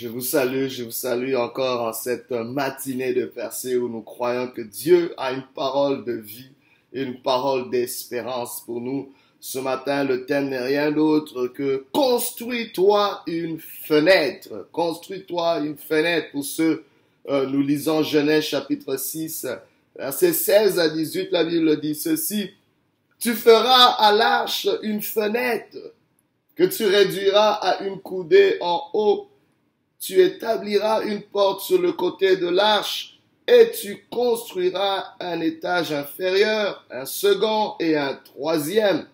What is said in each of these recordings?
Je vous salue, je vous salue encore en cette matinée de percée où nous croyons que Dieu a une parole de vie une parole d'espérance pour nous. Ce matin, le thème n'est rien d'autre que construis-toi une fenêtre. Construis-toi une fenêtre. Pour ceux, euh, nous lisons Genèse chapitre 6, versets 16 à 18, la Bible dit ceci. Tu feras à l'arche une fenêtre que tu réduiras à une coudée en haut tu établiras une porte sur le côté de l'arche et tu construiras un étage inférieur, un second et un troisième.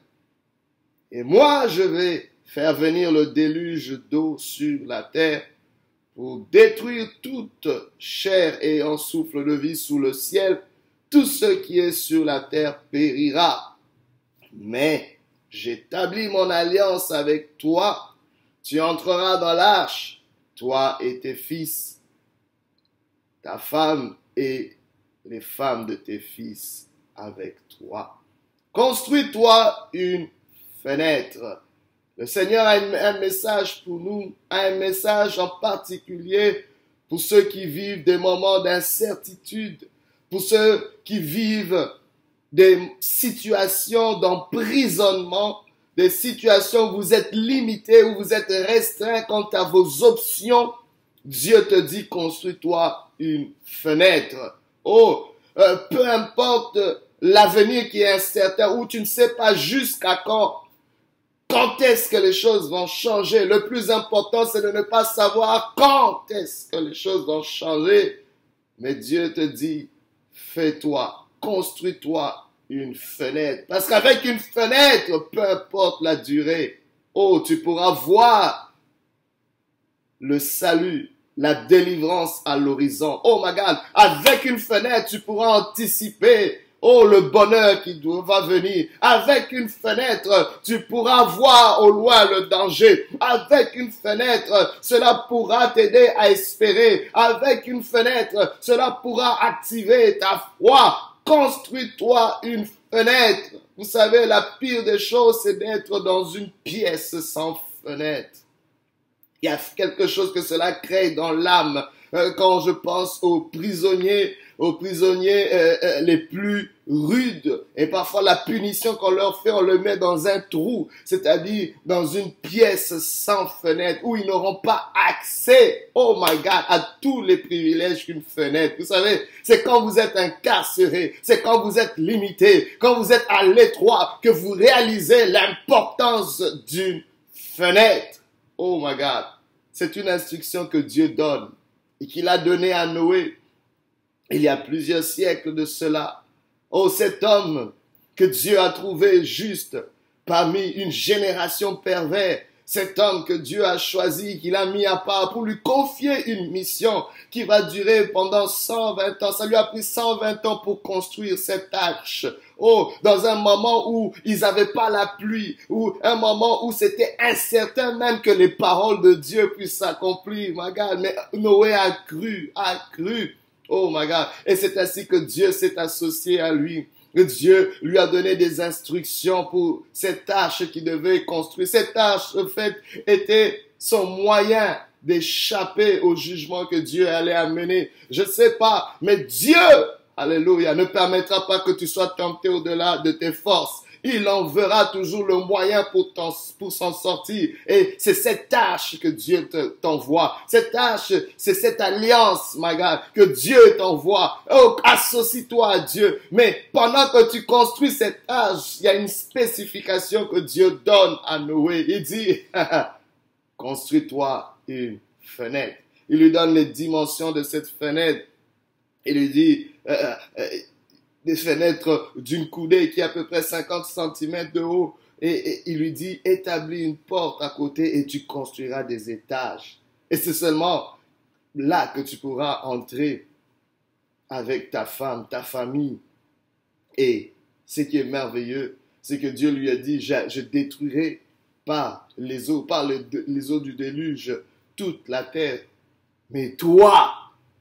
Et moi, je vais faire venir le déluge d'eau sur la terre pour détruire toute chair et en souffle de vie sous le ciel. Tout ce qui est sur la terre périra. Mais j'établis mon alliance avec toi. Tu entreras dans l'arche toi et tes fils, ta femme et les femmes de tes fils avec toi. Construis-toi une fenêtre. Le Seigneur a un message pour nous, un message en particulier pour ceux qui vivent des moments d'incertitude, pour ceux qui vivent des situations d'emprisonnement, des situations où vous êtes limité, où vous êtes restreint quant à vos options, Dieu te dit construis-toi une fenêtre. Oh, euh, peu importe l'avenir qui est incertain, où tu ne sais pas jusqu'à quand, quand est-ce que les choses vont changer? Le plus important, c'est de ne pas savoir quand est-ce que les choses vont changer. Mais Dieu te dit, fais-toi, construis-toi une fenêtre. Parce qu'avec une fenêtre, peu importe la durée, oh, tu pourras voir le salut, la délivrance à l'horizon. Oh my avec une fenêtre, tu pourras anticiper Oh, le bonheur qui va venir. Avec une fenêtre, tu pourras voir au loin le danger. Avec une fenêtre, cela pourra t'aider à espérer. Avec une fenêtre, cela pourra activer ta foi. Construis-toi une fenêtre. Vous savez, la pire des choses, c'est d'être dans une pièce sans fenêtre. Il y a quelque chose que cela crée dans l'âme. Euh, quand je pense aux prisonniers aux prisonniers euh, euh, les plus rudes. Et parfois la punition qu'on leur fait, on le met dans un trou, c'est-à-dire dans une pièce sans fenêtre où ils n'auront pas accès, oh my God, à tous les privilèges qu'une fenêtre. Vous savez, c'est quand vous êtes incarcéré, c'est quand vous êtes limité, quand vous êtes à l'étroit que vous réalisez l'importance d'une fenêtre. Oh my God. C'est une instruction que Dieu donne et qu'il a donnée à Noé il y a plusieurs siècles de cela. Oh, cet homme que Dieu a trouvé juste parmi une génération perverse, cet homme que Dieu a choisi, qu'il a mis à part pour lui confier une mission qui va durer pendant 120 ans. Ça lui a pris 120 ans pour construire cette arche. Oh, dans un moment où ils n'avaient pas la pluie, ou un moment où c'était incertain même que les paroles de Dieu puissent s'accomplir. Mais Noé a cru, a cru. Oh my God. Et c'est ainsi que Dieu s'est associé à lui. Dieu lui a donné des instructions pour cette tâche qu'il devait construire. Cette tâche, en fait, était son moyen d'échapper au jugement que Dieu allait amener. Je ne sais pas, mais Dieu, alléluia, ne permettra pas que tu sois tenté au-delà de tes forces il en verra toujours le moyen pour, pour s'en sortir. Et c'est cette tâche que Dieu t'envoie. Cette tâche, c'est cette alliance, my God, que Dieu t'envoie. Oh, associe-toi à Dieu. Mais pendant que tu construis cette tâche, il y a une spécification que Dieu donne à Noé. Il dit, construis-toi une fenêtre. Il lui donne les dimensions de cette fenêtre. Il lui dit, euh, euh, euh, des fenêtres d'une coudée qui est à peu près 50 cm de haut. Et, il lui dit, établis une porte à côté et tu construiras des étages. Et c'est seulement là que tu pourras entrer avec ta femme, ta famille. Et ce qui est merveilleux, c'est que Dieu lui a dit, je, détruirai par les eaux, par les eaux du déluge, toute la terre. Mais toi,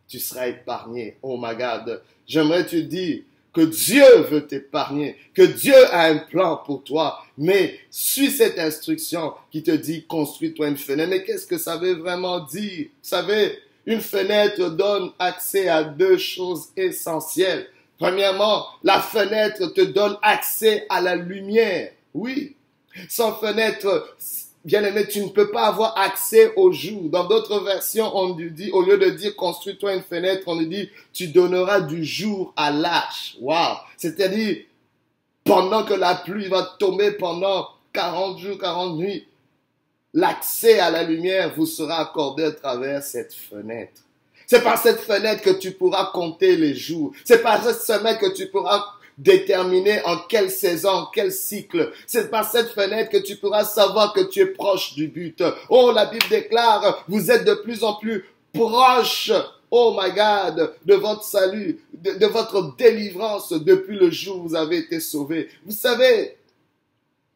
tu seras épargné. Oh my God. J'aimerais te dire, que Dieu veut t'épargner, que Dieu a un plan pour toi. Mais suis cette instruction qui te dit construis-toi une fenêtre. Mais qu'est-ce que ça veut vraiment dire? Vous savez, une fenêtre donne accès à deux choses essentielles. Premièrement, la fenêtre te donne accès à la lumière. Oui. Sans fenêtre, Bien-aimé, tu ne peux pas avoir accès au jour. Dans d'autres versions, on nous dit, au lieu de dire construis-toi une fenêtre, on nous dit tu donneras du jour à l'âge. Waouh! C'est-à-dire, pendant que la pluie va tomber pendant 40 jours, 40 nuits, l'accès à la lumière vous sera accordé à travers cette fenêtre. C'est par cette fenêtre que tu pourras compter les jours. C'est par cette fenêtre que tu pourras déterminer en quelle saison, quel cycle. C'est par cette fenêtre que tu pourras savoir que tu es proche du but. Oh, la Bible déclare, vous êtes de plus en plus proche oh my God, de votre salut, de, votre délivrance depuis le jour où vous avez été sauvé. Vous savez,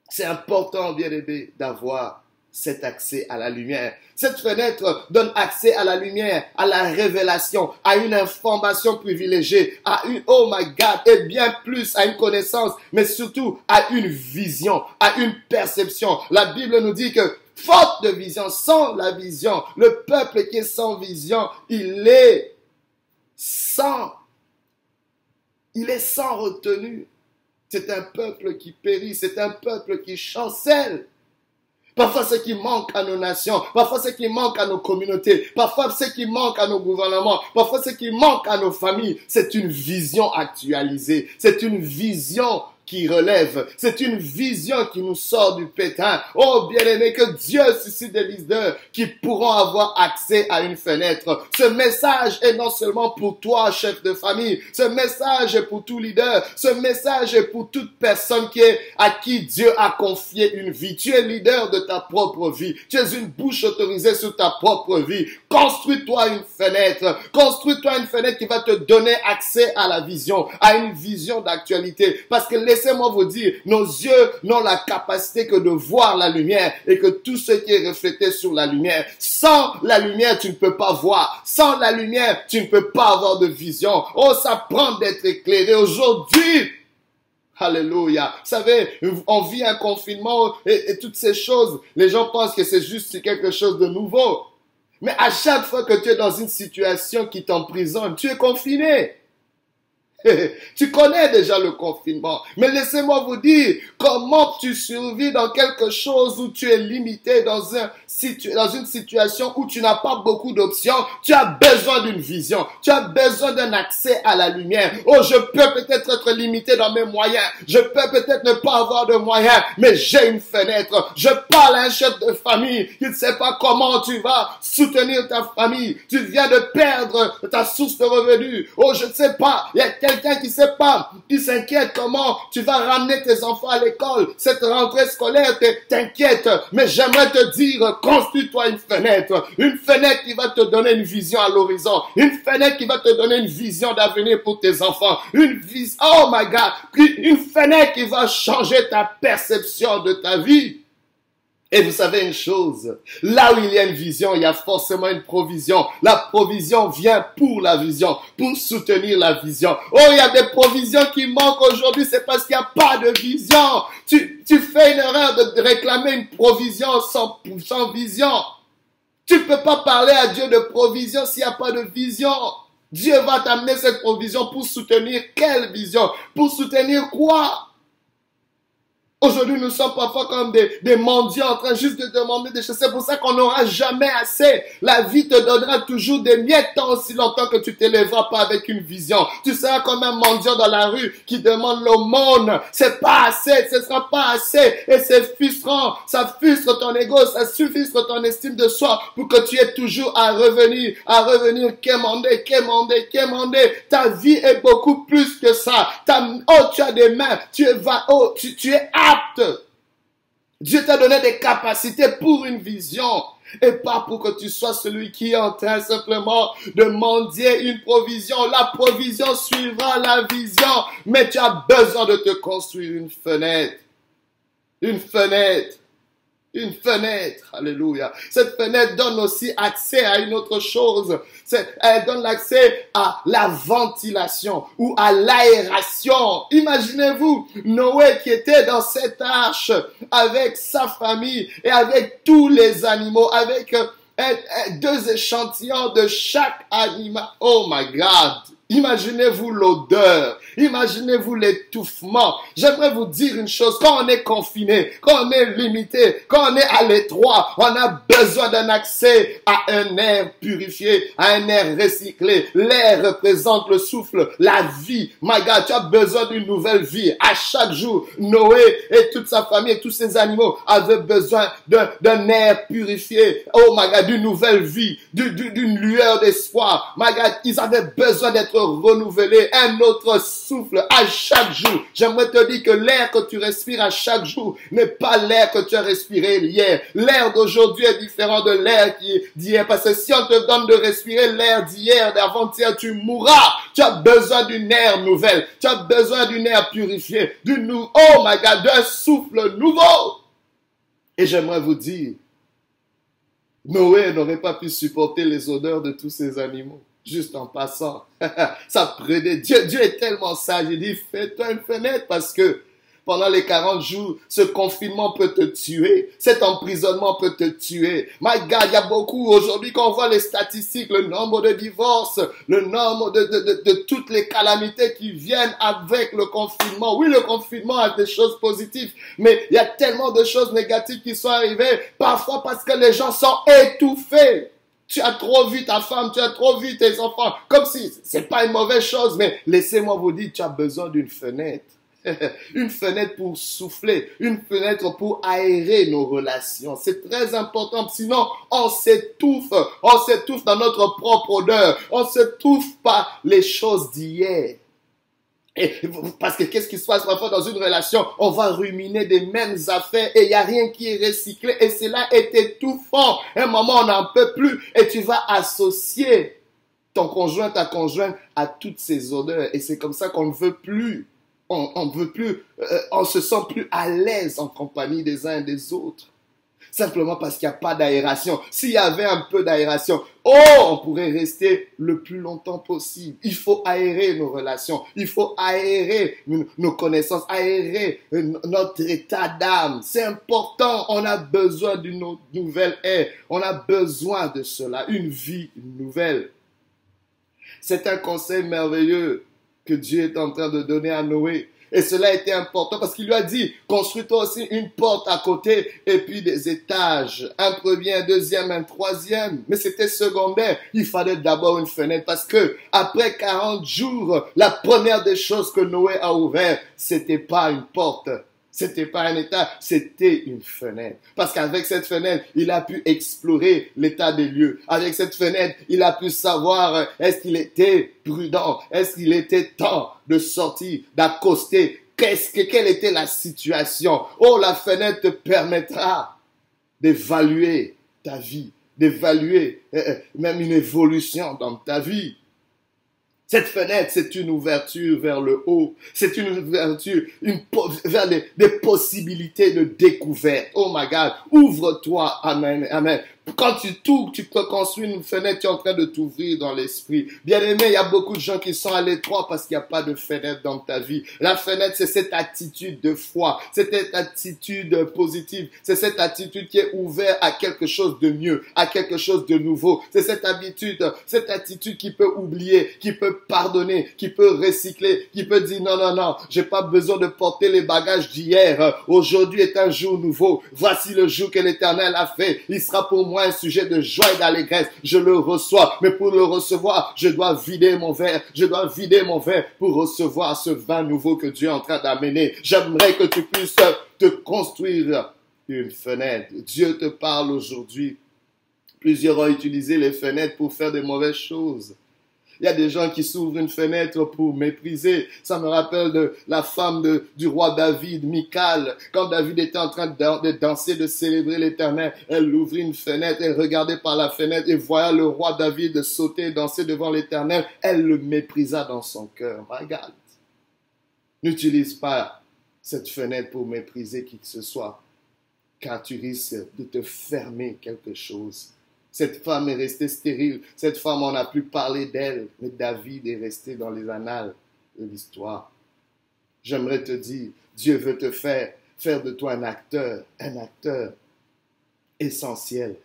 c'est important, bien aimé, d'avoir cet accès à la lumière. Cette fenêtre donne accès à la lumière, à la révélation, à une information privilégiée, à une, oh my God, et bien plus, à une connaissance, mais surtout à une vision, à une perception. La Bible nous dit que faute de vision, sans la vision, le peuple qui est sans vision, il est sans, il est sans retenue. C'est un peuple qui périt, c'est un peuple qui chancelle. Parfois, ce qui manque à nos nations, parfois, ce qui manque à nos communautés, parfois, ce qui manque à nos gouvernements, parfois, ce qui manque à nos familles, c'est une vision actualisée. C'est une vision qui relève. C'est une vision qui nous sort du pétain. Oh, bien-aimé, que Dieu suscite des leaders qui pourront avoir accès à une fenêtre. Ce message est non seulement pour toi, chef de famille. Ce message est pour tout leader. Ce message est pour toute personne qui est, à qui Dieu a confié une vie. Tu es leader de ta propre vie. Tu es une bouche autorisée sur ta propre vie. Construis-toi une fenêtre. Construis-toi une fenêtre qui va te donner accès à la vision, à une vision d'actualité. Parce que les laissez-moi vous dire, nos yeux n'ont la capacité que de voir la lumière et que tout ce qui est reflété sur la lumière. Sans la lumière, tu ne peux pas voir. Sans la lumière, tu ne peux pas avoir de vision. Oh, ça prend d'être éclairé. Aujourd'hui, Alléluia. Vous savez, on vit un confinement et, et toutes ces choses. Les gens pensent que c'est juste quelque chose de nouveau. Mais à chaque fois que tu es dans une situation qui t'emprisonne, tu es confiné. tu connais déjà le confinement. Mais laissez-moi vous dire comment tu survis dans quelque chose où tu es limité dans, un, dans une situation où tu n'as pas beaucoup d'options? Tu as besoin d'une vision. Tu as besoin d'un accès à la lumière. Oh, je peux peut-être être limité dans mes moyens. Je peux peut-être ne pas avoir de moyens, mais j'ai une fenêtre. Je parle à un chef de famille qui ne sait pas comment tu vas soutenir ta famille. Tu viens de perdre ta source de revenus. Oh, je ne sais pas. Il y a quelqu'un qui sait pas, qui s'inquiète comment tu vas ramener tes enfants à l'école. Cette rentrée scolaire t'inquiète. Mais j'aimerais te dire, construis-toi une fenêtre. Une fenêtre qui va te donner une vision à l'horizon. Une fenêtre qui va te donner une vision d'avenir pour tes enfants. Une vision, oh my God, une fenêtre qui va changer ta perception de ta vie. Et vous savez une chose, là où il y a une vision, il y a forcément une provision. La provision vient pour la vision, pour soutenir la vision. Oh, il y a des provisions qui manquent aujourd'hui, c'est parce qu'il n'y a pas de vision. Tu, tu fais une erreur de réclamer une provision sans, sans vision. Tu peux pas parler à Dieu de provision s'il n'y a pas de vision. Dieu va t'amener cette provision pour soutenir quelle vision? Pour soutenir quoi? Aujourd'hui, nous sommes parfois comme des, des mendiants en train juste de demander des choses. C'est pour ça qu'on n'aura jamais assez. La vie te donnera toujours des miettes tant aussi longtemps que tu t'élèveras pas avec une vision. Tu seras comme un mendiant dans la rue qui demande l'aumône. C'est pas assez, ce sera pas assez. Et c'est frustrant. Ça frustre ton ego, ça frustre ton estime de soi pour que tu aies toujours à revenir, à revenir, quémander, quémander, quémander. Ta vie est beaucoup plus que ça. Ta, oh, tu as des mains, tu es, va, oh, tu, tu es Dieu t'a donné des capacités pour une vision et pas pour que tu sois celui qui est en train simplement de mendier une provision. La provision suivra la vision, mais tu as besoin de te construire une fenêtre. Une fenêtre. Une fenêtre, alléluia. Cette fenêtre donne aussi accès à une autre chose. Elle donne l'accès à la ventilation ou à l'aération. Imaginez-vous Noé qui était dans cette arche avec sa famille et avec tous les animaux, avec euh, deux échantillons de chaque animal. Oh my God! Imaginez-vous l'odeur, imaginez-vous l'étouffement. J'aimerais vous dire une chose, quand on est confiné, quand on est limité, quand on est à l'étroit, on a besoin d'un accès à un air purifié, à un air recyclé. L'air représente le souffle, la vie. My God, tu as besoin d'une nouvelle vie. À chaque jour, Noé et toute sa famille et tous ses animaux avaient besoin d'un air purifié. Oh my God, d'une nouvelle vie, d'une lueur d'espoir. My God, ils avaient besoin d'être renouveler, un autre souffle à chaque jour. J'aimerais te dire que l'air que tu respires à chaque jour n'est pas l'air que tu as respiré hier. L'air d'aujourd'hui est différent de l'air d'hier. Parce que si on te donne de respirer l'air d'hier, d'avant-hier, tu mourras. Tu as besoin d'une air nouvelle. Tu as besoin d'une air purifiée. D'une, oh my God, d'un souffle nouveau. Et j'aimerais vous dire, Noé n'aurait pas pu supporter les odeurs de tous ces animaux juste en passant. ça prenait. Dieu, Dieu est tellement sage. Il dit, fais-toi une fenêtre parce que pendant les 40 jours, ce confinement peut te tuer. Cet emprisonnement peut te tuer. My God, il y a beaucoup aujourd'hui quand on voit les statistiques, le nombre de divorces, le nombre de, de, de, toutes les calamités qui viennent avec le confinement. Oui, le confinement a des choses positives, mais il y a tellement de choses négatives qui sont arrivées, parfois parce que les gens sont étouffés. Tu as trop vu ta femme, tu as trop vu tes enfants. Comme si c'est pas une mauvaise chose, mais laissez-moi vous dire, tu as besoin d'une fenêtre. une fenêtre pour souffler, une fenêtre pour aérer nos relations. C'est très important, sinon on s'étouffe, on s'étouffe dans notre propre odeur, on s'étouffe par les choses d'hier. Parce que qu'est-ce qui se passe parfois dans une relation? On va ruminer des mêmes affaires et il n'y a rien qui est recyclé et cela est étouffant. Un moment, on n'en peut plus et tu vas associer ton conjoint, ta conjointe à toutes ces odeurs et c'est comme ça qu'on ne veut plus. On ne veut plus, euh, on se sent plus à l'aise en compagnie des uns et des autres simplement parce qu'il n'y a pas d'aération. S'il y avait un peu d'aération, oh, on pourrait rester le plus longtemps possible. Il faut aérer nos relations, il faut aérer nos connaissances, aérer notre état d'âme. C'est important, on a besoin d'une nouvelle ère, on a besoin de cela, une vie nouvelle. C'est un conseil merveilleux que Dieu est en train de donner à Noé. Et cela était important parce qu'il lui a dit, construis-toi aussi une porte à côté et puis des étages. Un premier, un deuxième, un troisième. Mais c'était secondaire. Il fallait d'abord une fenêtre parce que après 40 jours, la première des choses que Noé a ouvert, c'était pas une porte. C'était pas un état, c'était une fenêtre. Parce qu'avec cette fenêtre, il a pu explorer l'état des lieux. Avec cette fenêtre, il a pu savoir euh, est-ce qu'il était prudent, est-ce qu'il était temps de sortir, d'accoster, qu'est-ce que, quelle était la situation. Oh, la fenêtre te permettra d'évaluer ta vie, d'évaluer euh, euh, même une évolution dans ta vie. Cette fenêtre, c'est une ouverture vers le haut. C'est une ouverture une, vers des possibilités de découverte. Oh my God, ouvre-toi. Amen, amen. Quand tu t'ouvres, tu peux construire une fenêtre, tu es en train de t'ouvrir dans l'esprit. Bien aimé, il y a beaucoup de gens qui sont à l'étroit parce qu'il n'y a pas de fenêtre dans ta vie. La fenêtre, c'est cette attitude de foi, c'est cette attitude positive, c'est cette attitude qui est ouverte à quelque chose de mieux, à quelque chose de nouveau. C'est cette habitude, cette attitude qui peut oublier, qui peut pardonner, qui peut recycler, qui peut dire non, non, non, j'ai pas besoin de porter les bagages d'hier. Aujourd'hui est un jour nouveau. Voici le jour que l'éternel a fait. Il sera pour moi un sujet de joie et d'allégresse. Je le reçois. Mais pour le recevoir, je dois vider mon verre. Je dois vider mon verre pour recevoir ce vin nouveau que Dieu est en train d'amener. J'aimerais que tu puisses te construire une fenêtre. Dieu te parle aujourd'hui. Plusieurs ont utilisé les fenêtres pour faire des mauvaises choses. Il y a des gens qui s'ouvrent une fenêtre pour mépriser. Ça me rappelle de la femme du roi David, Michal. Quand David était en train de, danser, de célébrer l'éternel, elle ouvrit une fenêtre, elle regardait par la fenêtre et voyant le roi David sauter, danser devant l'éternel. Elle le méprisa dans son cœur. Regarde. N'utilise pas cette fenêtre pour mépriser qui que ce soit. car tu risques de te fermer quelque chose. Cette femme est restée stérile. Cette femme, on n'a plus parlé d'elle, mais David est resté dans les annales de l'histoire. J'aimerais te dire, Dieu veut te faire faire de toi un acteur, un acteur essentiel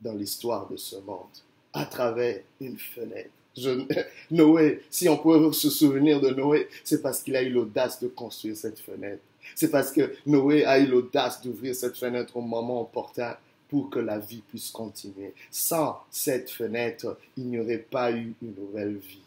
dans l'histoire de ce monde, à travers une fenêtre. Noé, si on peut se souvenir de Noé, c'est parce qu'il a eu l'audace de construire cette fenêtre. C'est parce que Noé a eu l'audace d'ouvrir cette fenêtre au moment opportun pour que la vie puisse continuer. Sans cette fenêtre, il n'y aurait pas eu une nouvelle vie.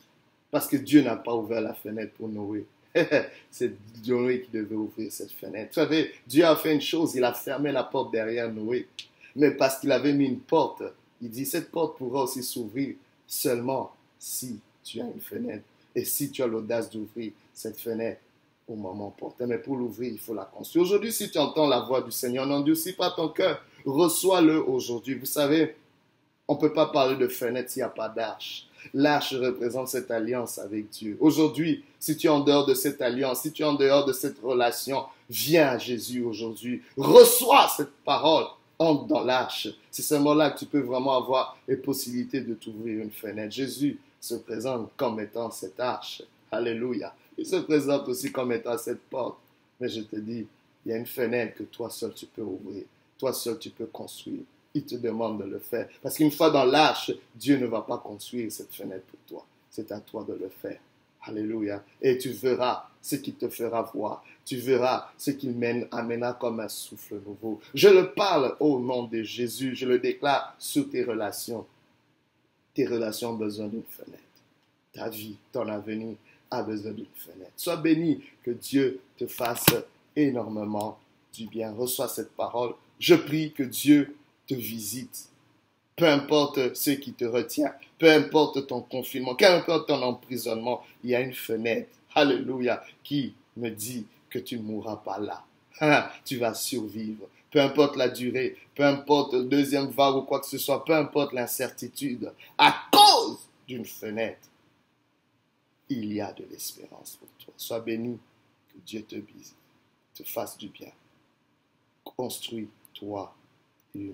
Parce que Dieu n'a pas ouvert la fenêtre pour Noé. c'est Noé qui devait ouvrir cette fenêtre. Vous savez, Dieu a fait une chose, il a fermé la porte derrière Noé. Mais parce qu'il avait mis une porte, il dit, cette porte pourra aussi s'ouvrir seulement si tu as une fenêtre et si tu as l'audace d'ouvrir cette fenêtre au moment opportun. Mais pour l'ouvrir, il faut la construire. Aujourd'hui, si tu entends la voix du Seigneur, n'endurcis pas ton cœur. Reçois-le aujourd'hui. Vous savez, on ne peut pas parler de fenêtre s'il n'y a pas d'arche. L'arche représente cette alliance avec Dieu. Aujourd'hui, si tu es en dehors de cette alliance, si tu es en dehors de cette relation, viens à Jésus aujourd'hui. Reçois cette parole. Entre dans l'arche. C'est ce moment-là que tu peux vraiment avoir les possibilités de t'ouvrir une fenêtre. Jésus se présente comme étant cette arche. Alléluia. Il se présente aussi comme étant cette porte. Mais je te dis, il y a une fenêtre que toi seul tu peux ouvrir. Toi seul tu peux construire. Il te demande de le faire. Parce qu'une fois dans l'arche, Dieu ne va pas construire cette fenêtre pour toi. C'est à toi de le faire. Alléluia. Et tu verras ce qui te fera voir. Tu verras ce qu'il mène, amènera comme un souffle nouveau. Je le parle au nom de Jésus. Je le déclare sur tes relations. Tes relations ont besoin d'une fenêtre. Ta vie, ton avenir a besoin d'une fenêtre. Sois béni, que Dieu te fasse énormément du bien. Reçois cette parole. Je prie que Dieu te visite. Peu importe ce qui te retient, peu importe ton confinement, peu importe ton emprisonnement, il y a une fenêtre, alléluia, qui me dit que tu ne mourras pas là. tu vas survivre. Peu importe la durée, peu importe deuxième vague ou quoi que ce soit, peu importe l'incertitude, à cause d'une fenêtre, il y a de l'espérance pour toi. Sois béni, que Dieu te bise, te fasse du bien. Construis-toi une